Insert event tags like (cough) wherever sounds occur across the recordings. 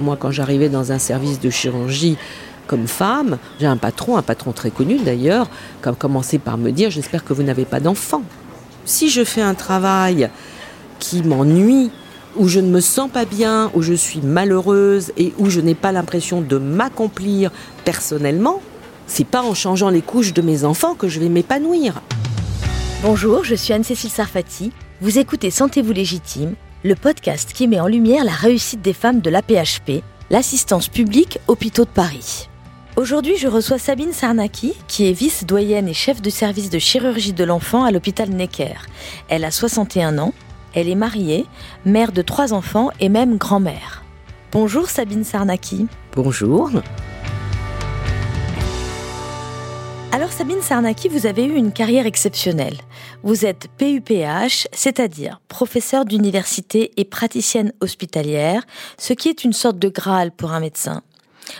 Moi, quand j'arrivais dans un service de chirurgie comme femme, j'ai un patron, un patron très connu d'ailleurs, qui a commencé par me dire J'espère que vous n'avez pas d'enfant. Si je fais un travail qui m'ennuie, où je ne me sens pas bien, où je suis malheureuse et où je n'ai pas l'impression de m'accomplir personnellement, c'est pas en changeant les couches de mes enfants que je vais m'épanouir. Bonjour, je suis Anne-Cécile Sarfati. Vous écoutez Sentez-vous légitime, le podcast qui met en lumière la réussite des femmes de l'APHP, l'assistance publique Hôpitaux de Paris. Aujourd'hui, je reçois Sabine Sarnaki, qui est vice-doyenne et chef de service de chirurgie de l'enfant à l'hôpital Necker. Elle a 61 ans, elle est mariée, mère de trois enfants et même grand-mère. Bonjour Sabine Sarnaki. Bonjour. Alors Sabine Sarnaki, vous avez eu une carrière exceptionnelle. Vous êtes PUPH, c'est-à-dire professeur d'université et praticienne hospitalière, ce qui est une sorte de Graal pour un médecin.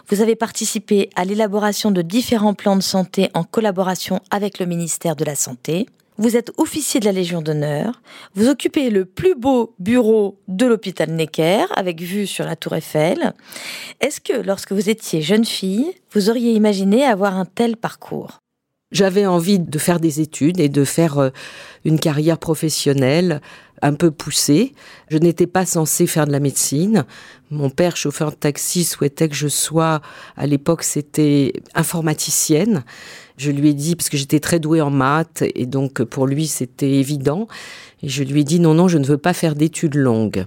Vous avez participé à l'élaboration de différents plans de santé en collaboration avec le ministère de la Santé. Vous êtes officier de la Légion d'honneur. Vous occupez le plus beau bureau de l'hôpital Necker avec vue sur la Tour Eiffel. Est-ce que lorsque vous étiez jeune fille, vous auriez imaginé avoir un tel parcours? J'avais envie de faire des études et de faire euh, une carrière professionnelle un peu poussée. Je n'étais pas censée faire de la médecine. Mon père, chauffeur de taxi, souhaitait que je sois, à l'époque, c'était informaticienne. Je lui ai dit, parce que j'étais très douée en maths, et donc pour lui, c'était évident. Et je lui ai dit, non, non, je ne veux pas faire d'études longues.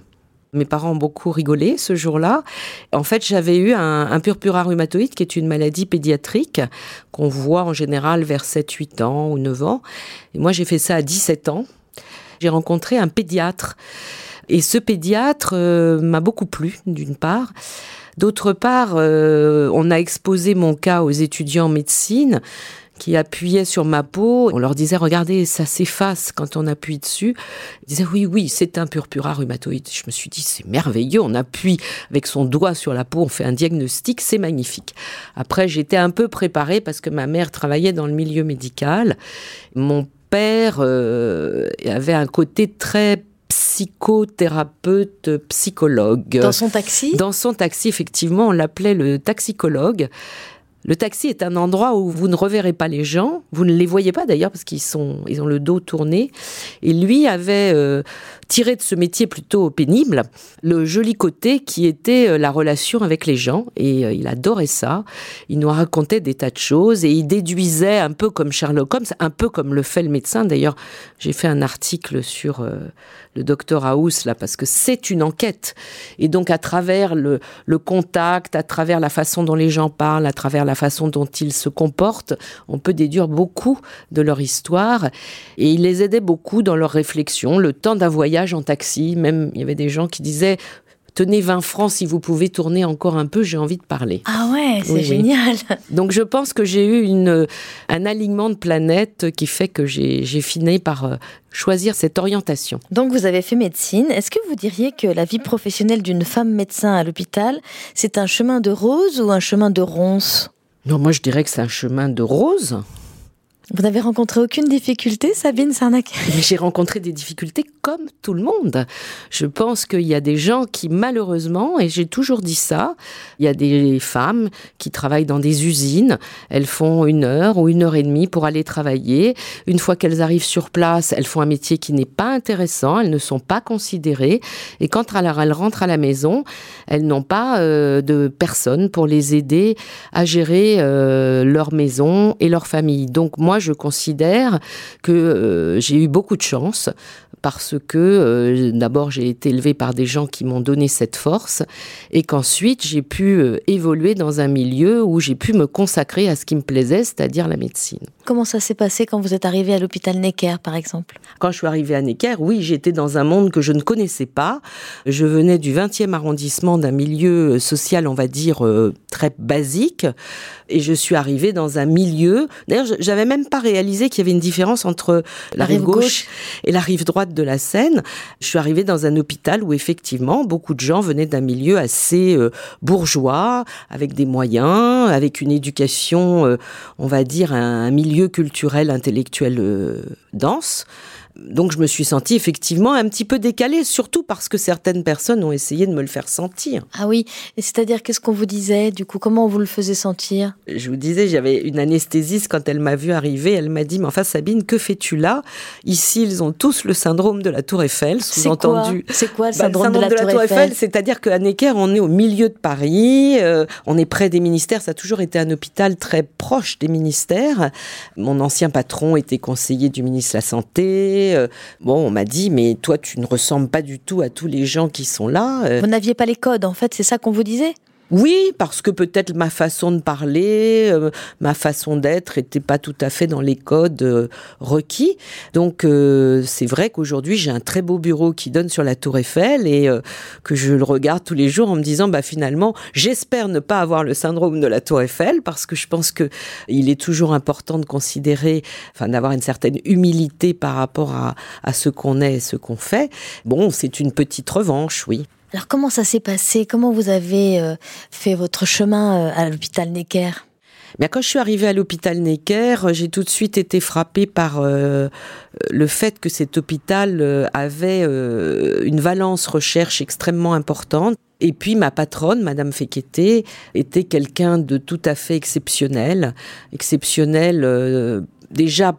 Mes parents ont beaucoup rigolé ce jour-là. En fait, j'avais eu un, purpura rhumatoïde, qui est une maladie pédiatrique qu'on voit en général vers 7-8 ans ou 9 ans. Et moi, j'ai fait ça à 17 ans j'ai rencontré un pédiatre. Et ce pédiatre euh, m'a beaucoup plu, d'une part. D'autre part, euh, on a exposé mon cas aux étudiants en médecine qui appuyaient sur ma peau. On leur disait, regardez, ça s'efface quand on appuie dessus. Ils disaient, oui, oui, c'est un purpura rhumatoïde. Je me suis dit, c'est merveilleux. On appuie avec son doigt sur la peau, on fait un diagnostic, c'est magnifique. Après, j'étais un peu préparée parce que ma mère travaillait dans le milieu médical. Mon père euh, avait un côté très psychothérapeute, psychologue. Dans son taxi? Dans son taxi, effectivement, on l'appelait le taxicologue. Le taxi est un endroit où vous ne reverrez pas les gens, vous ne les voyez pas d'ailleurs parce qu'ils sont, ils ont le dos tourné. Et lui avait euh, tiré de ce métier plutôt pénible le joli côté qui était euh, la relation avec les gens et euh, il adorait ça. Il nous racontait des tas de choses et il déduisait un peu comme Sherlock Holmes, un peu comme le fait le médecin. D'ailleurs, j'ai fait un article sur le docteur House là parce que c'est une enquête et donc à travers le, le contact, à travers la façon dont les gens parlent, à travers la façon dont ils se comportent, on peut déduire beaucoup de leur histoire. Et il les aidait beaucoup dans leur réflexion, le temps d'un voyage en taxi. Même, il y avait des gens qui disaient tenez 20 francs si vous pouvez tourner encore un peu, j'ai envie de parler. Ah ouais, c'est génial. Donc je pense que j'ai eu une, un alignement de planètes qui fait que j'ai fini par euh, choisir cette orientation. Donc vous avez fait médecine. Est-ce que vous diriez que la vie professionnelle d'une femme médecin à l'hôpital, c'est un chemin de rose ou un chemin de ronce? Non, moi je dirais que c'est un chemin de rose. Vous n'avez rencontré aucune difficulté, Sabine Sarnak J'ai rencontré des difficultés comme tout le monde. Je pense qu'il y a des gens qui, malheureusement, et j'ai toujours dit ça, il y a des femmes qui travaillent dans des usines, elles font une heure ou une heure et demie pour aller travailler. Une fois qu'elles arrivent sur place, elles font un métier qui n'est pas intéressant, elles ne sont pas considérées. Et quand elles rentrent à la maison, elles n'ont pas euh, de personne pour les aider à gérer euh, leur maison et leur famille. Donc moi, je considère que euh, j'ai eu beaucoup de chance parce que euh, d'abord j'ai été élevée par des gens qui m'ont donné cette force et qu'ensuite j'ai pu euh, évoluer dans un milieu où j'ai pu me consacrer à ce qui me plaisait, c'est-à-dire la médecine. Comment ça s'est passé quand vous êtes arrivée à l'hôpital Necker par exemple? Quand je suis arrivée à Necker, oui, j'étais dans un monde que je ne connaissais pas. Je venais du 20e arrondissement d'un milieu social, on va dire, très basique et je suis arrivée dans un milieu. D'ailleurs, j'avais même pas réalisé qu'il y avait une différence entre la, rive, gauche, et la rive droite de la Je suis arrivée dans un hôpital où effectivement beaucoup de gens venaient d'un milieu assez euh, bourgeois, avec des moyens, avec une éducation, euh, on va dire, un, milieu culturel, intellectuel euh, dense donc je me suis sentie effectivement un petit peu décalée, surtout parce que certaines personnes ont essayé de me le faire sentir. Ah oui, et c'est-à-dire qu'est-ce qu'on vous disait du coup? Comment on vous le faisait sentir? Je vous disais, j'avais une anesthésiste quand elle m'a vu arriver, elle m'a dit, mais enfin Sabine, que fais-tu là? Ici, ils ont tous le syndrome de la Tour Eiffel, sous-entendu. C'est quoi, le bah, syndrome, de, la, Tour, Eiffel, C'est-à-dire qu'à Necker, on est au milieu de Paris, euh, on est près des ministères, ça a toujours été un hôpital très proche des ministères. Mon ancien patron était conseiller du ministre de la Santé, euh, bon, on m'a dit, mais toi, tu ne ressembles pas du tout à tous les gens qui sont là. Euh. Vous n'aviez pas les codes, en fait, c'est ça qu'on vous disait? Oui, parce que peut-être ma façon de parler, euh, ma façon d'être n'était pas tout à fait dans les codes euh, requis. Donc euh, c'est vrai qu'aujourd'hui j'ai un très beau bureau qui donne sur la Tour Eiffel et que je le regarde tous les jours en me disant bah finalement j'espère ne pas avoir le syndrome de la Tour Eiffel parce que je pense que il est toujours important de considérer, enfin d'avoir une certaine humilité par rapport à, à ce qu'on est et ce qu'on fait. Bon, c'est une petite revanche, oui. Alors comment ça s'est passé? Comment vous avez euh, fait votre chemin euh, à l'hôpital Necker? Bien, quand je suis arrivée à l'hôpital Necker, j'ai tout de suite été frappée par euh, le fait que cet hôpital avait une valence recherche extrêmement importante. Et puis ma patronne, Madame Feketé, était quelqu'un de tout à fait exceptionnel, exceptionnel déjà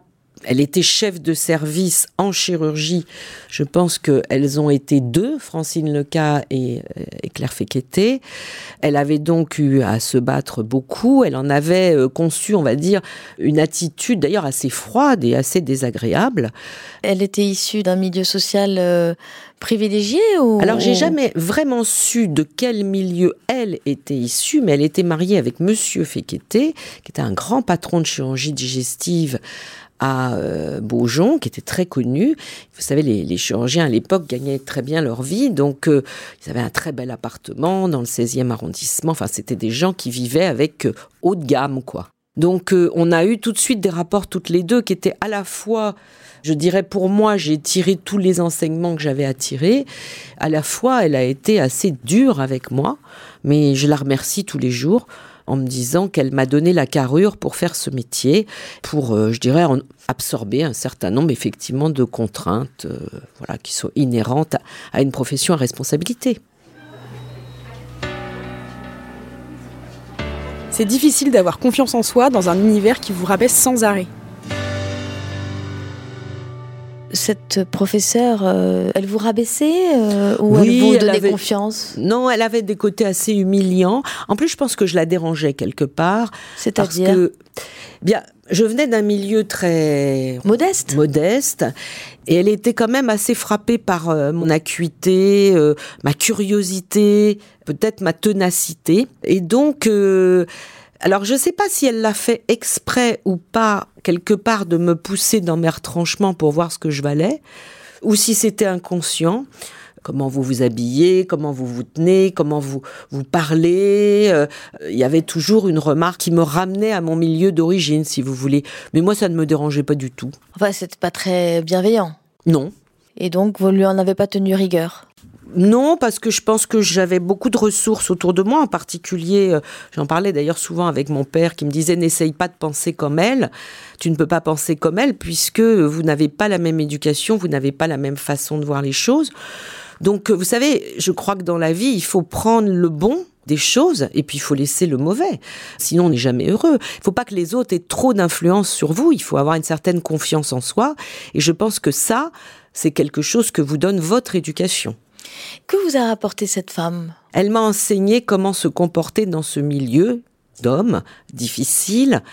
elle était chef de service en chirurgie. Je pense qu'elles ont été deux, Francine Leca et, euh, et Claire Féqueté. Elle avait donc eu à se battre beaucoup. Elle en avait euh, conçu, on va dire, une attitude d'ailleurs assez froide et assez désagréable. Elle était issue d'un milieu social euh, privilégié ou... Alors j'ai jamais vraiment su de quel milieu elle était issue, mais elle était mariée avec Monsieur Féqueté, qui était un grand patron de chirurgie digestive à euh, Beaujon, qui était très connu. Vous savez, les, chirurgiens à l'époque gagnaient très bien leur vie, donc euh, ils avaient un très bel appartement dans le 16e arrondissement. Enfin, c'était des gens qui vivaient avec euh, haut de gamme, quoi. Donc, on a eu tout de suite des rapports toutes les deux qui étaient à la fois, je dirais pour moi, j'ai tiré tous les enseignements que j'avais à tirer. À la fois, elle a été assez dure avec moi, mais je la remercie tous les jours en me disant qu'elle m'a donné la carrure pour faire ce métier, pour, euh, je dirais, absorber un certain nombre effectivement de contraintes euh, voilà, qui sont inhérentes à une profession à responsabilité. C'est difficile d'avoir confiance en soi dans un univers qui vous rabaisse sans arrêt. Cette professeure, euh, elle vous rabaissait euh, ou elle vous donnait confiance? Non, elle avait des côtés assez humiliants. En plus, je pense que je la dérangeais quelque part. C'est-à-dire que, bien, je venais d'un milieu très modeste. Modeste, et elle était quand même assez frappée par euh, mon acuité, ma curiosité, peut-être ma ténacité, et donc. Alors je ne sais pas si elle l'a fait exprès ou pas, quelque part, de me pousser dans mes retranchements pour voir ce que je valais, ou si c'était inconscient. Comment vous vous habillez, comment vous vous tenez, comment vous vous parlez. Euh, il y avait toujours une remarque qui me ramenait à mon milieu d'origine, si vous voulez. Mais moi, ça ne me dérangeait pas du tout. Enfin, c'était pas très bienveillant. Non. Et donc, vous lui en avez pas tenu rigueur? Non, parce que je pense que j'avais beaucoup de ressources autour de moi, en particulier, euh, j'en parlais d'ailleurs souvent avec mon père qui me disait n'essaye pas de penser comme elle, tu ne peux pas penser comme elle puisque vous n'avez pas la même éducation, vous n'avez pas la même façon de voir les choses. Donc, vous savez, je crois que dans la vie, il faut prendre le bon des choses et puis il faut laisser le mauvais. Sinon, on n'est jamais heureux. Il ne faut pas que les autres aient trop d'influence sur vous. Il faut avoir une certaine confiance en soi. Et je pense que ça, c'est quelque chose que vous donne votre éducation. Que vous a apporté cette femme? Elle m'a enseigné comment se comporter dans ce milieu d'hommes difficile,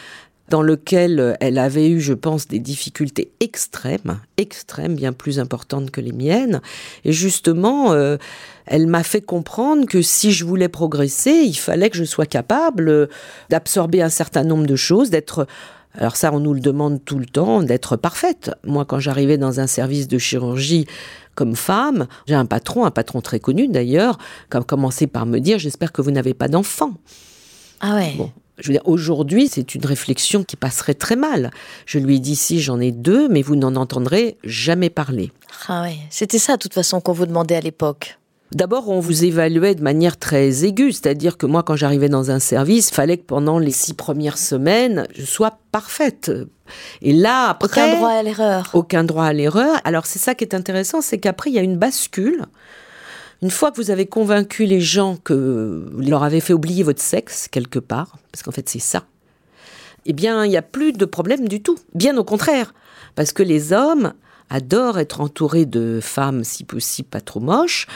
dans lequel elle avait eu, je pense, des difficultés extrêmes, extrêmes, bien plus importantes que les miennes. Et justement, euh, elle m'a fait comprendre que si je voulais progresser, il fallait que je sois capable d'absorber un certain nombre de choses, d'être alors ça, on nous le demande tout le temps, d'être parfaite. Moi, quand j'arrivais dans un service de chirurgie comme femme, j'ai un patron, un patron très connu d'ailleurs, qui a commencé par me dire, j'espère que vous n'avez pas d'enfant. Ah ouais. Bon. Je veux dire, aujourd'hui, c'est une réflexion qui passerait très mal. Je lui ai dit, si j'en ai deux, mais vous n'en entendrez jamais parler. Ah ouais, c'était ça, de toute façon, qu'on vous demandait à l'époque. D'abord, on vous évaluait de manière très aiguë, c'est-à-dire que moi, quand j'arrivais dans un service, il fallait que pendant les six premières semaines, je sois parfaite. Et là, après... Aucun droit à l'erreur. Aucun droit à l'erreur. Alors, c'est ça qui est intéressant, c'est qu'après, il y a une bascule. Une fois que vous avez convaincu les gens que vous leur avez fait oublier votre sexe, quelque part, parce qu'en fait, c'est ça, eh bien, il n'y a plus de problème du tout. Bien au contraire. Parce que les hommes adorent être entourés de femmes, si possible, pas trop moches.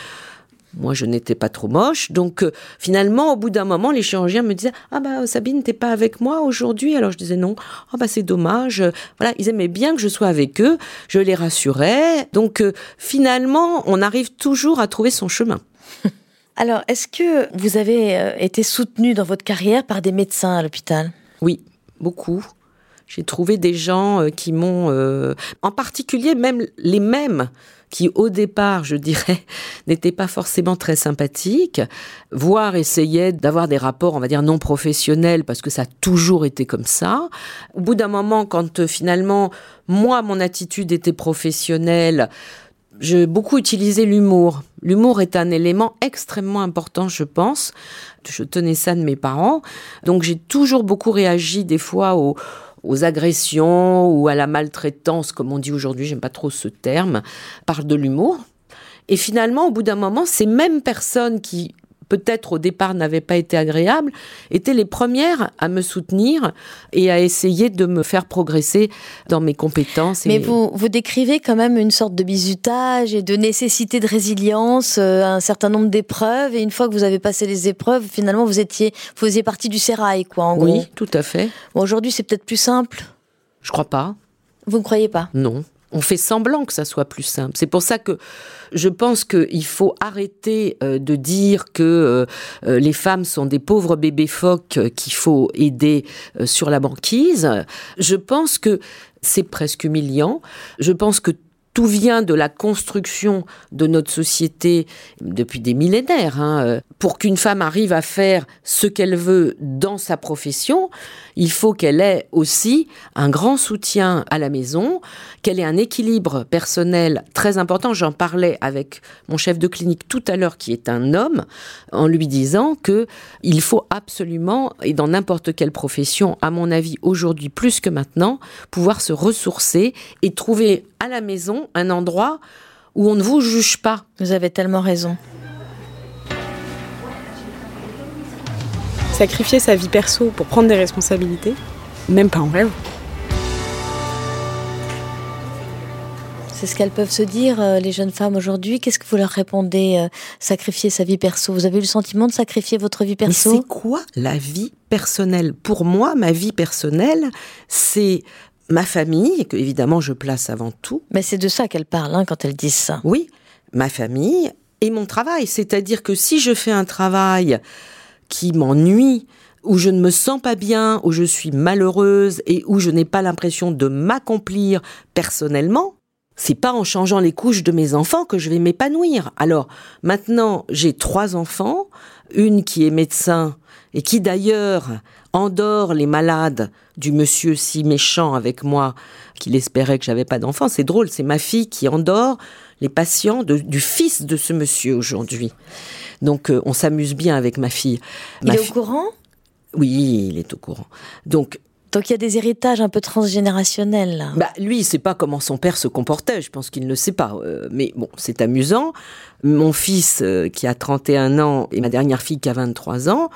Moi, je n'étais pas trop moche. Donc, euh, finalement, au bout d'un moment, les chirurgiens me disaient Ah, bah, Sabine, t'es pas avec moi aujourd'hui? Alors, je disais non. Ah, bah, c'est dommage. Voilà, ils aimaient bien que je sois avec eux. Je les rassurais. Donc, euh, finalement, on arrive toujours à trouver son chemin. (laughs) Alors, est-ce que vous avez euh, été soutenu dans votre carrière par des médecins à l'hôpital? Oui, beaucoup. J'ai trouvé des gens qui m'ont, en particulier même les mêmes qui au départ, je dirais, (laughs) n'étaient pas forcément très sympathiques, voire essayaient d'avoir des rapports, on va dire, non professionnels, parce que ça a toujours été comme ça. Au bout d'un moment, quand euh, finalement, moi, mon attitude était professionnelle, j'ai beaucoup utilisé l'humour. L'humour est un élément extrêmement important, je pense. Je tenais ça de mes parents. Donc j'ai toujours beaucoup réagi des fois aux, aux agressions ou à la maltraitance, comme on dit aujourd'hui, j'aime pas trop ce terme, par de l'humour. Et finalement, au bout d'un moment, ces mêmes personnes qui peut-être au départ n'avaient pas été agréables, étaient les premières à me soutenir et à essayer de me faire progresser dans mes compétences. Mais vous, vous décrivez quand même une sorte de bizutage et de nécessité de résilience, euh, un certain nombre d'épreuves, et une fois que vous avez passé les épreuves, finalement vous étiez, vous faisiez partie du sérail, quoi, en gros. Oui, tout à fait. Aujourd'hui, c'est peut-être plus simple? Je crois pas. Vous ne croyez pas? Non on fait semblant que ça soit plus simple. C'est pour ça que je pense qu'il faut arrêter euh, de dire que euh, euh, les femmes sont des pauvres bébés phoques qu'il faut aider sur la banquise. Je pense que c'est presque humiliant. Je pense que tout vient de la construction de notre société depuis des millénaires. Hein. Pour qu'une femme arrive à faire ce qu'elle veut dans sa profession, il faut qu'elle ait aussi un grand soutien à la maison, qu'elle ait un équilibre personnel très important. J'en parlais avec mon chef de clinique tout à l'heure, qui est un homme, en lui disant que il faut absolument, et dans n'importe quelle profession, à mon avis, aujourd'hui plus que maintenant, pouvoir se ressourcer et trouver à la maison un endroit où on ne vous juge pas. Vous avez tellement raison. Sacrifier sa vie perso pour prendre des responsabilités, même pas en rêve. C'est ce qu'elles peuvent se dire, euh, les jeunes femmes aujourd'hui. Qu'est-ce que vous leur répondez euh, Sacrifier sa vie perso? Vous avez eu le sentiment de sacrifier votre vie perso? C'est quoi la vie personnelle? Pour moi, ma vie personnelle, c'est ma famille, que évidemment je place avant tout. Mais c'est de ça qu'elles parlent hein, quand elles disent ça. Oui, ma famille et mon travail. C'est-à-dire que si je fais un travail qui m'ennuie, où je ne me sens pas bien, où je suis malheureuse et où je n'ai pas l'impression de m'accomplir personnellement, c'est pas en changeant les couches de mes enfants que je vais m'épanouir. Alors, maintenant, j'ai trois enfants, une qui est médecin et qui d'ailleurs endort les malades du monsieur si méchant avec moi qu'il espérait que j'avais pas d'enfants. C'est drôle, c'est ma fille qui endort les patients du fils de ce monsieur aujourd'hui. Donc euh, on s'amuse bien avec ma fille. Il est au courant? Oui, il est au courant. Donc donc il y a des héritages un peu transgénérationnels. Là. Bah lui, il sait pas comment son père se comportait. Je pense qu'il ne sait pas. Euh, mais bon, c'est amusant. Mon fils euh, qui a 31 ans et ma dernière fille qui a 23 ans.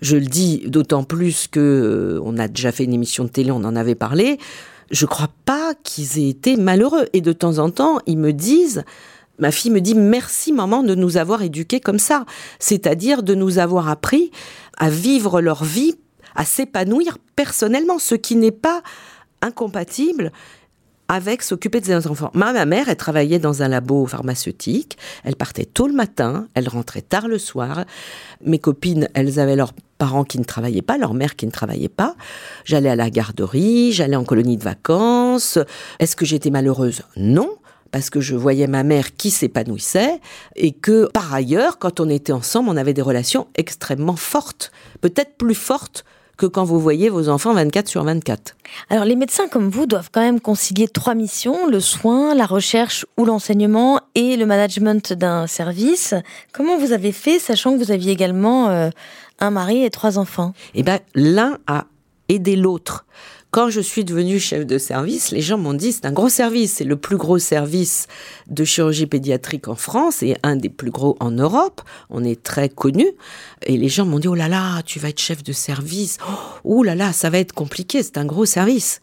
Je le dis d'autant plus que on a déjà fait une émission de télé, on en avait parlé. Je crois pas qu'ils aient été malheureux. Et de temps en temps, ils me disent Ma fille me dit merci maman de nous avoir éduqués comme ça, c'est-à-dire de nous avoir appris à vivre leur vie, à s'épanouir personnellement, ce qui n'est pas incompatible avec s'occuper de ses enfants. Ma, mère, elle travaillait dans un labo pharmaceutique, elle partait tôt le matin, elle rentrait tard le soir. Mes copines, elles avaient leurs parents qui ne travaillaient pas, leur mère qui ne travaillait pas. J'allais à la garderie, j'allais en colonie de vacances. Est-ce que j'étais malheureuse? Non parce que je voyais ma mère qui s'épanouissait et que par ailleurs, quand on était ensemble, on avait des relations extrêmement fortes, peut-être plus fortes que quand vous voyez vos enfants 24 sur 24. Alors les médecins comme vous doivent quand même concilier trois missions, le soin, la recherche ou l'enseignement et le management d'un service. Comment vous avez fait sachant que vous aviez également euh, un mari et trois enfants Eh bien l'un a aidé l'autre. Quand je suis devenue chef de service, les gens m'ont dit c'est un gros service, c'est le plus gros service de chirurgie pédiatrique en France et un des plus gros en Europe. On est très connu et les gens m'ont dit oh là là, tu vas être chef de service. Oh là là, ça va être compliqué, c'est un gros service.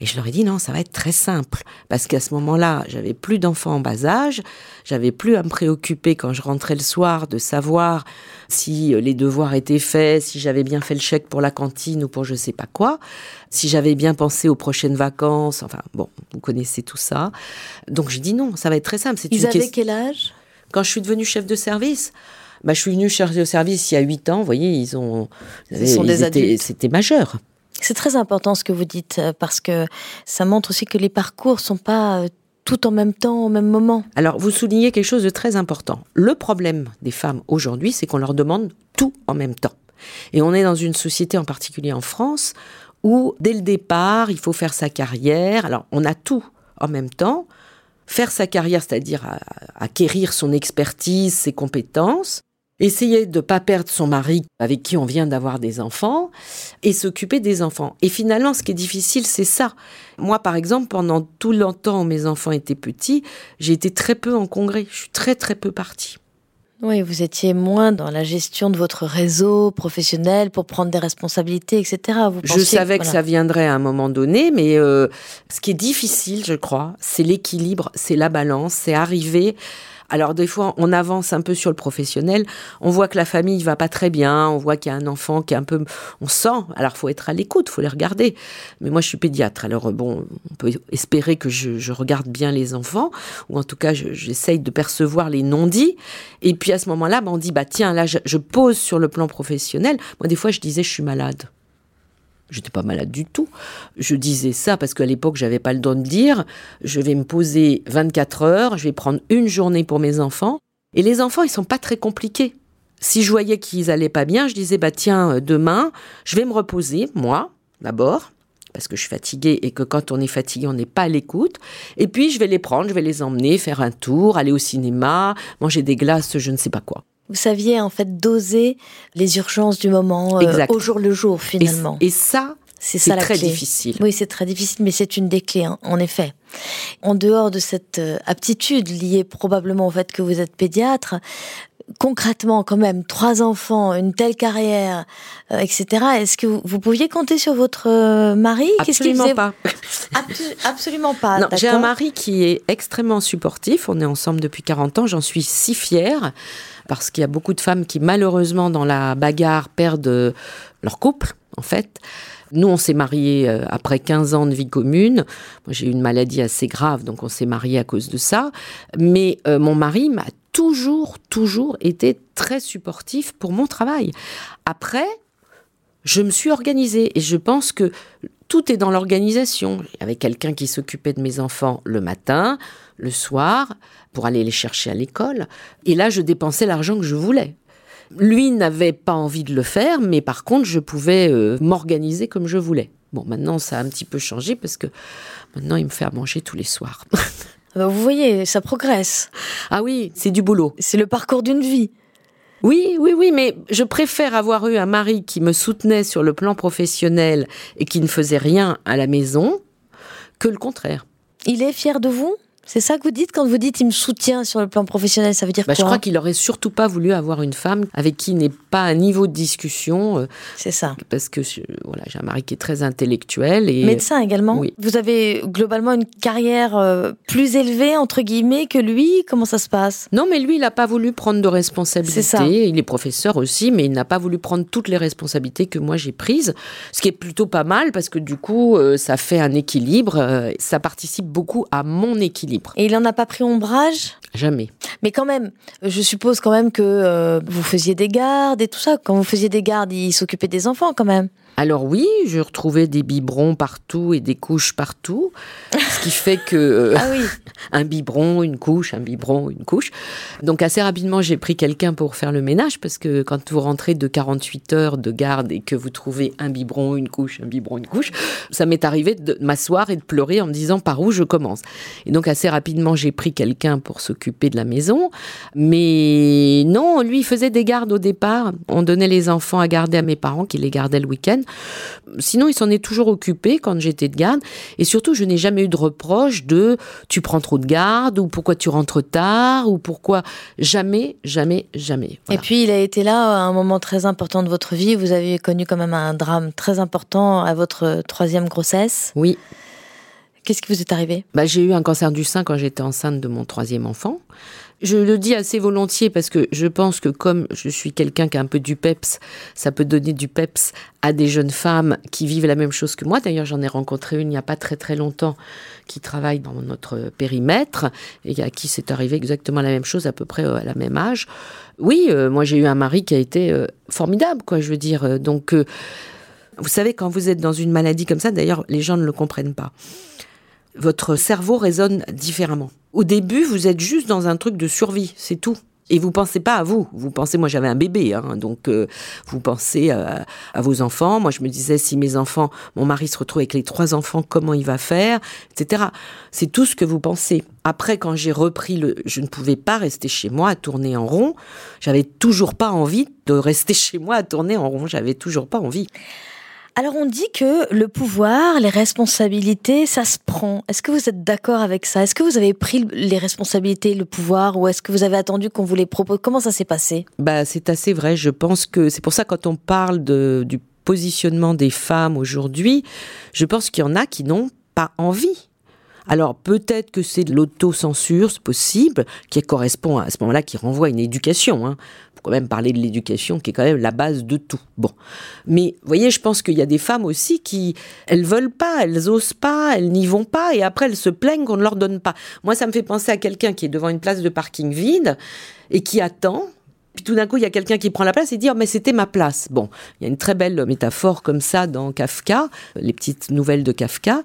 Et je leur ai dit non, ça va être très simple. Parce qu'à ce moment-là, j'avais plus d'enfants en bas âge, j'avais plus à me préoccuper quand je rentrais le soir de savoir si euh, les devoirs étaient faits, si j'avais bien fait le chèque pour la cantine ou pour je sais pas quoi, si j'avais bien pensé aux prochaines vacances. Enfin, bon, vous connaissez tout ça. Donc j'ai dit non, ça va être très simple. Ils avaient quel âge? Quand je suis devenue chef de service bah, je suis venue chef de service il y a 8 ans. Vous voyez, ils ont. Ils sont des adultes. C'était majeur. C'est très important ce que vous dites euh, parce que ça montre aussi que les parcours sont pas euh, tout en même temps, au même moment. Alors, vous soulignez quelque chose de très important. Le problème des femmes aujourd'hui, c'est qu'on leur demande tout en même temps. Et on est dans une société, en particulier en France, où dès le départ, il faut faire sa carrière. Alors, on a tout en même temps. Faire sa carrière, c'est-à-dire acquérir son expertise, ses compétences, essayer de ne pas perdre son mari avec qui on vient d'avoir des enfants et s'occuper des enfants. Et finalement, ce qui est difficile, c'est ça. Moi, par exemple, pendant tout longtemps où mes enfants étaient petits, j'ai été très peu en congrès. Je suis très très peu partie. Oui, vous étiez moins dans la gestion de votre réseau professionnel pour prendre des responsabilités, etc. Vous je savais que, ça viendrait à un moment donné, mais euh, ce qui est difficile, je crois, c'est l'équilibre, c'est la balance, c'est arriver alors des fois, on avance un peu sur le professionnel, on voit que la famille va pas très bien, on voit qu'il y a un enfant qui est un peu, on sent. Alors faut être à l'écoute, faut les regarder. Mais moi, je suis pédiatre, alors bon, on peut espérer que je, regarde bien les enfants, ou en tout cas, j'essaye de percevoir les non-dits. Et puis à ce moment-là, ben, on dit bah tiens, là, je pose sur le plan professionnel. Moi, des fois, je disais je suis malade. J'étais pas malade du tout. Je disais ça parce qu'à l'époque, j'avais pas le don de dire. Je vais me poser 24 heures, je vais prendre une journée pour mes enfants. Et les enfants, ils sont pas très compliqués. Si je voyais qu'ils allaient pas bien, je disais, bah tiens, euh, demain, je vais me reposer, moi, d'abord, parce que je suis fatiguée et que quand on est fatigué, on n'est pas à l'écoute. Et puis, je vais les prendre, je vais les emmener, faire un tour, aller au cinéma, manger des glaces, je ne sais pas quoi. Vous saviez en fait doser les urgences du moment euh, au jour le jour finalement. Et, ça, c'est très difficile. Oui, c'est très difficile, mais c'est une des clés, hein, en effet. En dehors de cette euh, aptitude liée probablement au fait que vous êtes pédiatre, concrètement quand même trois enfants, une telle carrière, euh, etc. Est-ce que vous, pouviez compter sur votre mari? (laughs) Absolument pas. absolument pas. j'ai un mari qui est extrêmement supportif. On est ensemble depuis 40 ans. J'en suis si fière parce qu'il y a beaucoup de femmes qui malheureusement dans la bagarre perdent euh, leur couple en fait. Nous, on s'est mariés euh, après 15 ans de vie commune. Moi, j'ai eu une maladie assez grave, donc on s'est mariés à cause de ça. Mais euh, mon mari m'a toujours, toujours été très supportif pour mon travail. Après, je me suis organisée et je pense que tout est dans l'organisation. Avec quelqu'un qui s'occupait de mes enfants le matin, le soir, pour aller les chercher à l'école. Et là, je dépensais l'argent que je voulais. Lui n'avait pas envie de le faire, mais par contre, je pouvais euh, m'organiser comme je voulais. Bon, maintenant, ça a un petit peu changé parce que maintenant, il me fait à manger tous les soirs. (laughs) Vous voyez, ça progresse. Ah oui, c'est du boulot. C'est le parcours d'une vie. Oui, oui, oui, mais je préfère avoir eu un mari qui me soutenait sur le plan professionnel et qui ne faisait rien à la maison que le contraire. Il est fier de vous? C'est ça que vous dites quand vous dites il me soutient sur le plan professionnel, ça veut dire bah, quoi Je crois qu'il aurait surtout pas voulu avoir une femme avec qui il n'est pas un niveau de discussion. Euh, c'est ça. Parce que voilà, j'ai un mari qui est très intellectuel et médecin également. Oui. Vous avez globalement une carrière euh, plus élevée entre guillemets que lui. Comment ça se passe? Non, mais lui, il n'a pas voulu prendre de responsabilités. Ça. Il est professeur aussi, mais il n'a pas voulu prendre toutes les responsabilités que moi j'ai prises, ce qui est plutôt pas mal parce que du coup, euh, ça fait un équilibre. ça participe beaucoup à mon équilibre. Et il n'en a pas pris ombrage? Jamais. Mais quand même, je suppose quand même que euh, vous faisiez des gardes et tout ça. Quand vous faisiez des gardes, il s'occupait des enfants quand même. Alors oui, je retrouvais des biberons partout et des couches partout, ce qui fait que euh, (laughs) Ah oui. (laughs) un biberon, une couche, un biberon, une couche. Donc assez rapidement, j'ai pris quelqu'un pour faire le ménage parce que quand vous rentrez de 48 heures de garde et que vous trouvez un biberon, une couche, un biberon, une couche, ça m'est arrivé de m'asseoir et de pleurer en me disant par où je commence? Et donc assez rapidement, j'ai pris quelqu'un pour s'occuper de la maison. Mais non, lui, il faisait des gardes au départ. On donnait les enfants à garder à mes parents qui les gardaient le week-end. Sinon, il s'en est toujours occupé quand j'étais de garde. Et surtout, je n'ai jamais eu de reproche de tu prends trop de garde ou pourquoi tu rentres tard ou pourquoi jamais, jamais, jamais. Et puis il a été là à un moment très important de votre vie. Vous avez connu quand même un drame très important à votre troisième grossesse. Oui, Qu'est-ce qui vous est arrivé? Bah, j'ai eu un cancer du sein quand j'étais enceinte de mon troisième enfant. Je le dis assez volontiers parce que je pense que comme je suis quelqu'un qui a un peu du peps, ça peut donner du peps à des jeunes femmes qui vivent la même chose que moi. D'ailleurs, j'en ai rencontré une il n'y a pas très très longtemps qui travaille dans notre périmètre et à qui c'est arrivé exactement la même chose à peu près euh, à la même âge. Oui, euh, moi j'ai eu un mari qui a été euh, formidable, quoi, je veux dire. Donc, vous savez, quand vous êtes dans une maladie comme ça, d'ailleurs, les gens ne le comprennent pas votre cerveau résonne différemment. Au début, vous êtes juste dans un truc de survie, c'est tout. Et vous pensez pas à vous. Vous pensez, moi j'avais un bébé, hein, donc euh, vous pensez à, à vos enfants. Moi je me disais, si mes enfants, mon mari se retrouve avec les trois enfants, comment il va faire, etc. C'est tout ce que vous pensez. Après, quand j'ai repris le, je ne pouvais pas rester chez moi à tourner en rond. J'avais toujours pas envie de rester (laughs) chez moi à tourner en rond. J'avais toujours pas envie. Alors on dit que le pouvoir, les responsabilités, ça se prend. Est-ce que vous êtes d'accord avec ça? Est-ce que vous avez pris les responsabilités, le pouvoir, ou est-ce que vous avez attendu qu'on vous les propose? Comment ça s'est passé? Bah, c'est assez vrai. Je pense que c'est pour ça quand on parle du positionnement des femmes aujourd'hui, je pense qu'il y en a qui n'ont pas envie. Alors peut-être que c'est de l'autocensure, c'est possible, qui correspond à ce moment-là, qui renvoie à une éducation. Hein. Faut quand même parler de l'éducation, qui est quand même la base de tout. Bon, mais vous voyez, je pense qu'il y a des femmes aussi qui, elles veulent pas, elles osent pas, elles n'y vont pas, et après elles se plaignent qu'on ne leur donne pas. Moi, ça me fait penser à quelqu'un qui est devant une place de parking vide et qui attend. Puis tout d'un coup, il y a quelqu'un qui prend la place et dit oh, mais c'était ma place. Bon, il y a une très belle métaphore comme ça dans Kafka, les petites nouvelles de Kafka,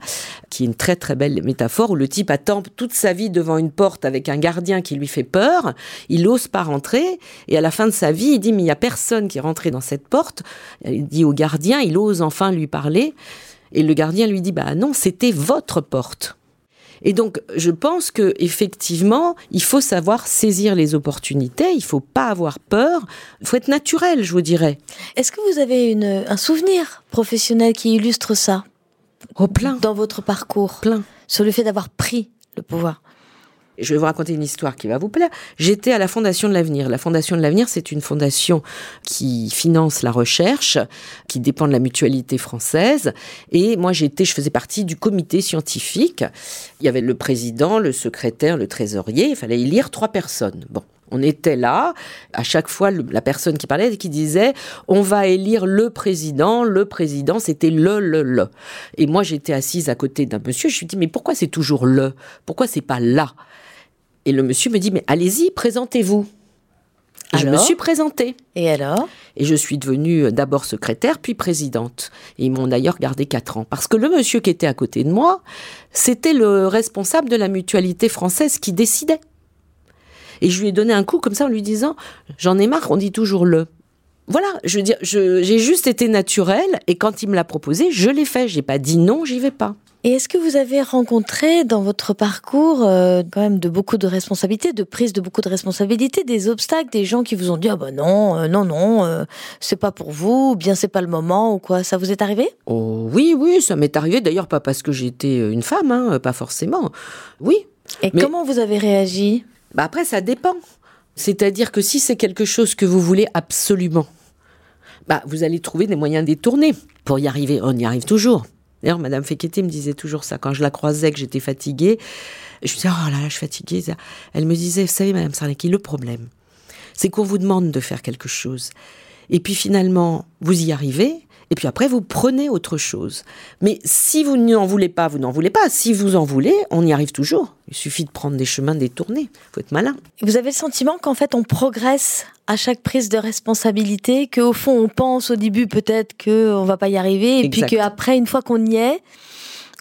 qui est une très très belle métaphore où le type attend toute sa vie devant une porte avec un gardien qui lui fait peur. Il n'ose pas rentrer et à la fin de sa vie, il dit mais il y a personne qui est rentré dans cette porte. Il dit au gardien, il ose enfin lui parler et le gardien lui dit bah non, c'était votre porte. Et donc, je pense que effectivement, il faut savoir saisir les opportunités. Il faut pas avoir peur. Il faut être naturel, je vous dirais. Est-ce que vous avez une, un souvenir professionnel qui illustre ça Au plein, dans votre parcours? Plein. sur le fait d'avoir pris le pouvoir Je vais vous raconter une histoire qui va vous plaire. J'étais à la Fondation de l'Avenir. La Fondation de l'Avenir, c'est une fondation qui finance la recherche, qui dépend de la mutualité française. Et moi, j'étais, je faisais partie du comité scientifique. Il y avait le président, le secrétaire, le trésorier. Il fallait élire trois personnes. Bon. On était là, à chaque fois, la personne qui parlait, qui disait, on va élire le président, le président, c'était le, le, le. Et moi, j'étais assise à côté d'un monsieur, je lui dis, mais pourquoi c'est toujours le? Pourquoi c'est pas là? Et le monsieur me dit, mais allez-y, présentez-vous. Je me suis présentée. Et alors Et je suis devenue euh, d'abord secrétaire, puis présidente. Et ils m'ont d'ailleurs gardé quatre ans. Parce que le monsieur qui était à côté de moi, c'était le responsable de la mutualité française qui décidait. Et je lui ai donné un coup comme ça en lui disant, j'en ai marre, on dit toujours le. Voilà, je veux dire, j'ai juste été naturelle et quand il me l'a proposé, je l'ai fait. J'ai pas dit non, j'y vais pas. Et est-ce que vous avez rencontré dans votre parcours euh, quand même de beaucoup de responsabilités, de prise de beaucoup de responsabilités, des obstacles, des gens qui vous ont dit ah bah non, euh, non, non, euh, c'est pas pour vous, ou bien c'est pas le moment ou quoi Ça vous est arrivé? Oh, oui, oui, ça m'est arrivé. D'ailleurs, pas parce que j'étais une femme, hein, pas forcément. Oui, Et Mais- comment vous avez réagi? Bah après, ça dépend. C'est-à-dire que si c'est quelque chose que vous voulez absolument, bah vous allez trouver des moyens détournés pour y arriver. On y arrive toujours. D'ailleurs, Madame Fekete me disait toujours ça. Quand je la croisais, que j'étais fatiguée, je me disais, oh là là, je suis fatiguée. Elle me disait, vous savez, Madame Sarnaki, le problème, c'est qu'on vous demande de faire quelque chose. Et puis finalement, vous y arrivez, et puis après vous prenez autre chose. Mais si vous n'en voulez pas, vous n'en voulez pas. Si vous en voulez, on y arrive toujours. Il suffit de prendre des chemins détournés. Il faut être malin. Vous avez le sentiment qu'en fait on progresse à chaque prise de responsabilité, qu'au fond on pense au début peut-être qu'on va pas y arriver, et puis qu'après une fois qu'on y est,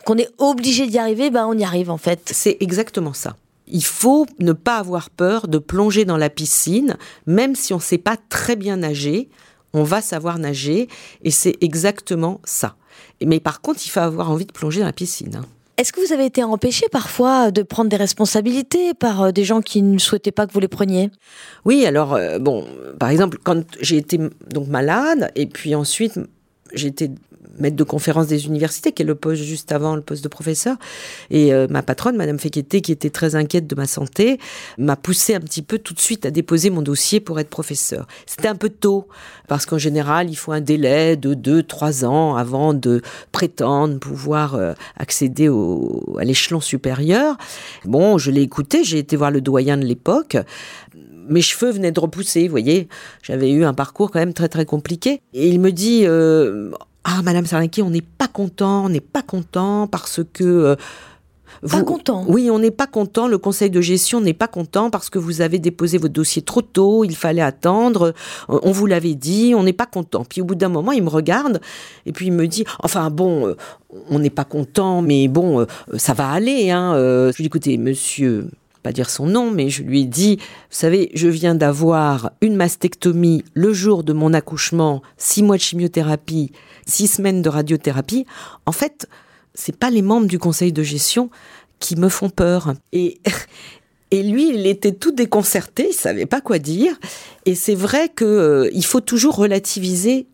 qu'on est obligé d'y arriver, ben on y arrive en fait. C'est exactement ça. Il faut ne pas avoir peur de plonger dans la piscine, même si on ne sait pas très bien nager on va savoir nager et c'est exactement ça. Mais par contre, il faut avoir envie de plonger dans la piscine. Hein. Est-ce que vous avez été empêché parfois de prendre des responsabilités par euh, des gens qui ne souhaitaient pas que vous les preniez? Oui, alors euh, bon, par exemple, quand j'ai été donc malade et puis ensuite j'ai été maître de conférence des universités, qui est le poste juste avant le poste de professeur. Et euh, ma patronne, Madame Fekete, qui était très inquiète de ma santé, m'a poussé un petit peu tout de suite à déposer mon dossier pour être professeur. C'était un peu tôt, parce qu'en général, il faut un délai de 2-3 ans avant de prétendre pouvoir euh, accéder au, à l'échelon supérieur. Bon, je l'ai écouté, j'ai été voir le doyen de l'époque mes cheveux venaient de repousser, vous voyez. J'avais eu un parcours quand même très très compliqué. Et il me dit, euh, ah, Madame Sarlinki, on n'est pas content, on n'est pas content parce que. Euh, vous, pas content. Oui, on n'est pas content. Le conseil de gestion n'est pas content parce que vous avez déposé votre dossier trop tôt. Il fallait attendre. On vous l'avait dit. On n'est pas content. Puis au bout d'un moment, il me regarde et puis il me dit Enfin bon, euh, on n'est pas content, mais bon, euh, ça va aller. Hein. Je lui dis Écoutez, monsieur, dire son nom, mais je lui ai dit, vous savez, je viens d'avoir une mastectomie le jour de mon accouchement, six mois de chimiothérapie, six semaines de radiothérapie. En fait, c'est pas les membres du conseil de gestion qui me font peur. Et, (laughs) et lui, il était tout déconcerté, il savait pas quoi dire. Et c'est vrai que euh, il faut toujours relativiser.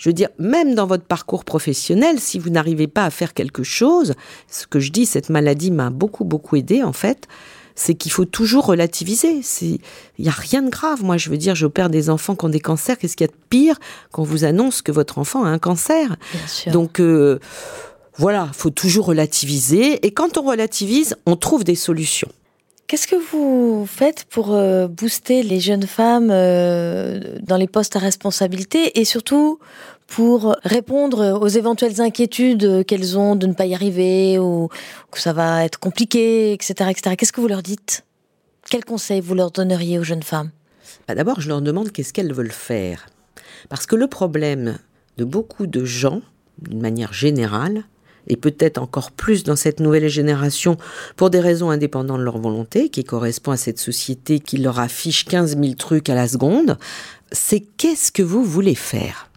Je veux dire, même dans votre parcours professionnel, si vous n'arrivez pas à faire quelque chose, ce que je dis, cette maladie m'a beaucoup, beaucoup aidé, en fait, c'est qu'il faut toujours relativiser. Il n'y a rien de grave. Moi, je veux dire, j'opère des enfants qui ont des cancers. Qu'est-ce qu'il y a de pire quand on vous annonce que votre enfant a un cancer? Donc, euh, voilà, faut toujours relativiser. Et quand on relativise, on trouve des solutions. Qu'est-ce que vous faites pour euh, booster les jeunes femmes euh, dans les postes à responsabilité et surtout pour répondre aux éventuelles inquiétudes qu'elles ont de ne pas y arriver ou que ça va être compliqué, etc., etc. Qu'est-ce que vous leur dites? Quels conseils vous leur donneriez aux jeunes femmes? Bah, D'abord, je leur demande qu'est-ce qu'elles veulent faire. Parce que le problème de beaucoup de gens, d'une manière générale, et peut-être encore plus dans cette nouvelle génération, pour des raisons indépendantes de leur volonté, qui correspond à cette société qui leur affiche 15 000 trucs à la seconde, c'est qu'est-ce que vous voulez faire?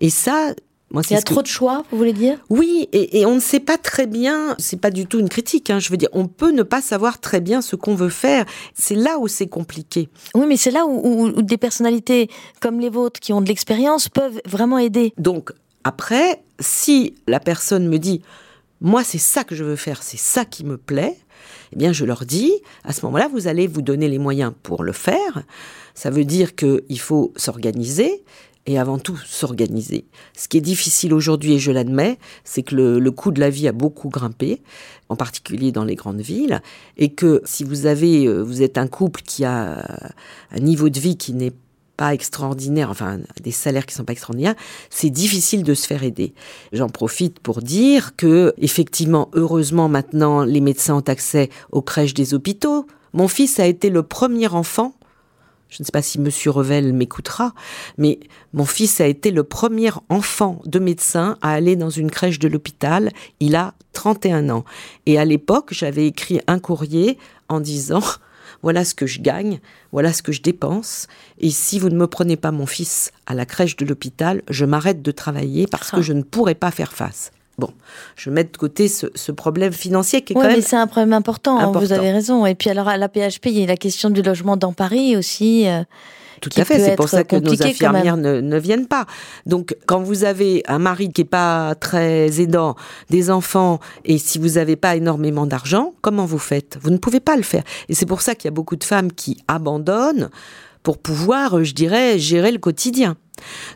Et ça, moi, il y a trop de choix, vous voulez dire? Oui, et, on ne sait pas très bien. C'est pas du tout une critique. Hein, je veux dire, on peut ne pas savoir très bien ce qu'on veut faire. C'est là où c'est compliqué. Oui, mais c'est là où, où, des personnalités comme les vôtres, qui ont de l'expérience, peuvent vraiment aider. Donc, après, si la personne me dit, moi c'est ça que je veux faire, c'est ça qui me plaît, eh bien je leur dis, à ce moment-là, vous allez vous donner les moyens pour le faire. Ça veut dire qu'il faut s'organiser et avant tout s'organiser. Ce qui est difficile aujourd'hui, et je l'admets, c'est que le, le, coût de la vie a beaucoup grimpé, en particulier dans les grandes villes, et que si vous avez, euh, vous êtes un couple qui a un niveau de vie qui n'est pas extraordinaire, enfin des salaires qui sont pas extraordinaires, c'est difficile de se faire aider. J'en profite pour dire que effectivement, heureusement maintenant, les médecins ont accès aux crèches des hôpitaux. Mon fils a été le premier enfant. Je ne sais pas si Monsieur Revel m'écoutera, mais mon fils a été le premier enfant de médecin à aller dans une crèche de l'hôpital. Il a 31 ans. Et à l'époque, j'avais écrit un courrier en disant voilà ce que je gagne, voilà ce que je dépense, et si vous ne me prenez pas mon fils à la crèche de l'hôpital, je m'arrête de travailler parce que je ne pourrai pas faire face. Bon, je mets de côté ce, problème financier qui est quand même. mais c'est un problème important, hein, vous avez raison. Et puis alors à la PHP, il y a la question du logement dans Paris aussi. Euh, tout à fait, c'est pour ça que nos infirmières ne, viennent pas. Donc, quand vous avez un mari qui est pas très aidant, des enfants, et si vous n'avez pas énormément d'argent, comment vous faites? Vous ne pouvez pas le faire. Et c'est pour ça qu'il y a beaucoup de femmes qui abandonnent pour pouvoir, je dirais, gérer le quotidien.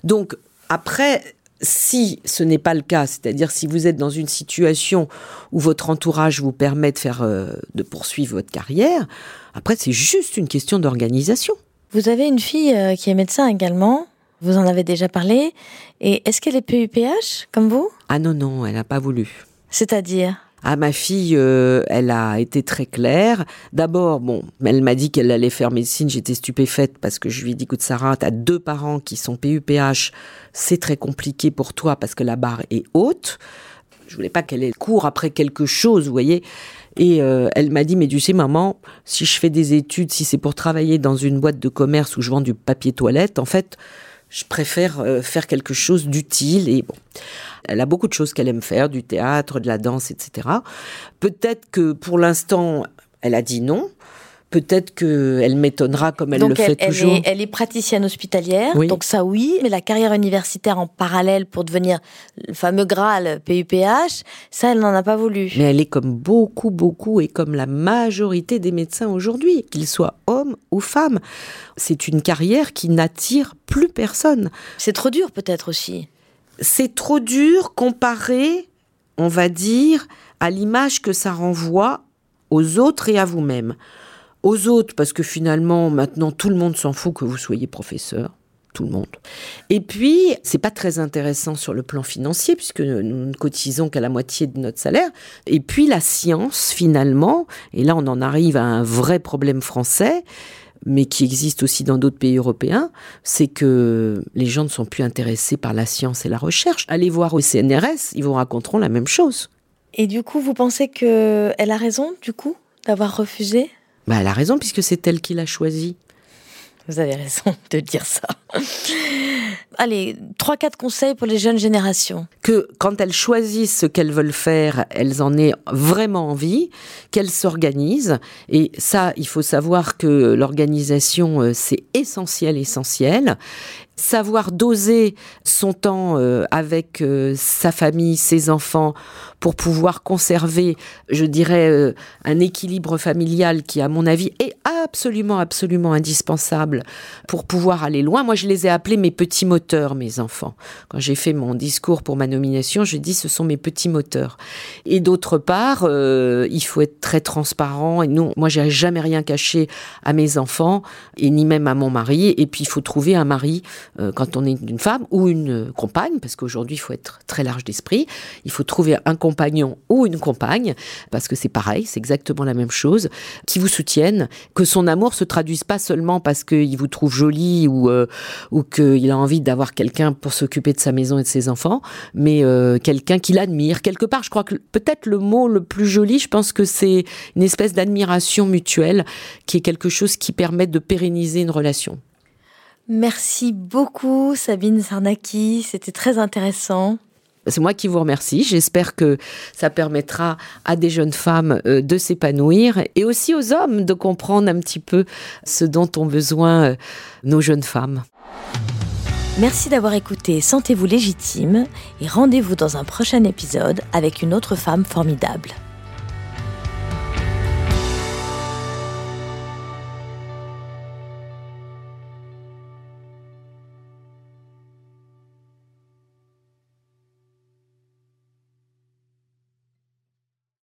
Donc, après, si ce n'est pas le cas, c'est-à-dire si vous êtes dans une situation où votre entourage vous permet de faire, euh, de poursuivre votre carrière, après c'est juste une question d'organisation. Vous avez une fille euh, qui est médecin également. Vous en avez déjà parlé. Et est-ce qu'elle est PUPH, comme vous? Ah non, non, elle n'a pas voulu. C'est-à-dire? Ah, ma fille, euh, elle a été très claire. D'abord, bon, elle m'a dit qu'elle allait faire médecine. J'étais stupéfaite parce que je lui ai dit, écoute, Sarah, t'as deux parents qui sont PUPH. C'est très compliqué pour toi parce que la barre est haute. Je voulais pas qu'elle ait cours après quelque chose, vous voyez. Et euh, elle m'a dit, mais tu sais, maman, si je fais des études, si c'est pour travailler dans une boîte de commerce où je vends du papier toilette, en fait, je préfère euh, faire quelque chose d'utile. Et bon, elle a beaucoup de choses qu'elle aime faire, du théâtre, de la danse, etc. Peut-être que pour l'instant, elle a dit non. Peut-être qu'elle m'étonnera comme elle le fait toujours. Elle est, praticienne hospitalière, donc ça oui, mais la carrière universitaire en parallèle pour devenir le fameux Graal PUPH, ça elle n'en a pas voulu. Mais elle est comme beaucoup, beaucoup et comme la majorité des médecins aujourd'hui, qu'ils soient hommes ou femmes. C'est une carrière qui n'attire plus personne. C'est trop dur peut-être aussi. C'est trop dur comparé, on va dire, à l'image que ça renvoie aux autres et à vous-même aux autres, parce que finalement, maintenant, tout le monde s'en fout que vous soyez professeur. Tout le monde. Et puis, c'est pas très intéressant sur le plan financier, puisque nous ne cotisons qu'à la moitié de notre salaire. Et puis, la science, finalement, et là, on en arrive à un vrai problème français, mais qui existe aussi dans d'autres pays européens, c'est que les gens ne sont plus intéressés par la science et la recherche. Allez voir au CNRS, ils vous raconteront la même chose. Et du coup, vous pensez qu'elle a raison, du coup, d'avoir refusé? Bah, elle a raison puisque c'est elle qui l'a choisi. Vous avez raison de dire ça. Allez, trois, quatre conseils pour les jeunes générations. Que quand elles choisissent ce qu'elles veulent faire, elles en aient vraiment envie, qu'elles s'organisent. Et ça, il faut savoir que l'organisation, euh, c'est essentiel, essentiel savoir doser son temps euh, avec euh, sa famille, ses enfants, pour pouvoir conserver, je dirais, euh, un équilibre familial qui, à mon avis, est absolument, absolument indispensable pour pouvoir aller loin. Moi, je les ai appelés mes petits moteurs, mes enfants. Quand j'ai fait mon discours pour ma nomination, je dis ce sont mes petits moteurs. Et d'autre part, il faut être très transparent. Et non, moi, j'ai jamais rien caché à mes enfants et ni même à mon mari. Et puis, il faut trouver un mari euh, quand on est une femme ou une compagne, parce qu'aujourd'hui il faut être très large d'esprit, il faut trouver un compagnon ou une compagne, parce que c'est pareil, c'est exactement la même chose, qui vous soutiennent, que son amour se traduise pas seulement parce qu'il vous trouve jolie ou, euh, ou qu'il a envie d'avoir quelqu'un pour s'occuper de sa maison et de ses enfants, mais euh, quelqu'un qui l'admire. Quelque part, je crois que peut-être le mot le plus joli, je pense que c'est une espèce d'admiration mutuelle qui est quelque chose qui permet de pérenniser une relation. Merci beaucoup Sabine Sarnaki, c'était très intéressant. C'est moi qui vous remercie. J'espère que ça permettra à des jeunes femmes euh, de s'épanouir et aussi aux hommes de comprendre un petit peu ce dont ont besoin euh, nos jeunes femmes. Merci d'avoir écouté Sentez-vous légitime et rendez-vous dans un prochain épisode avec une autre femme formidable.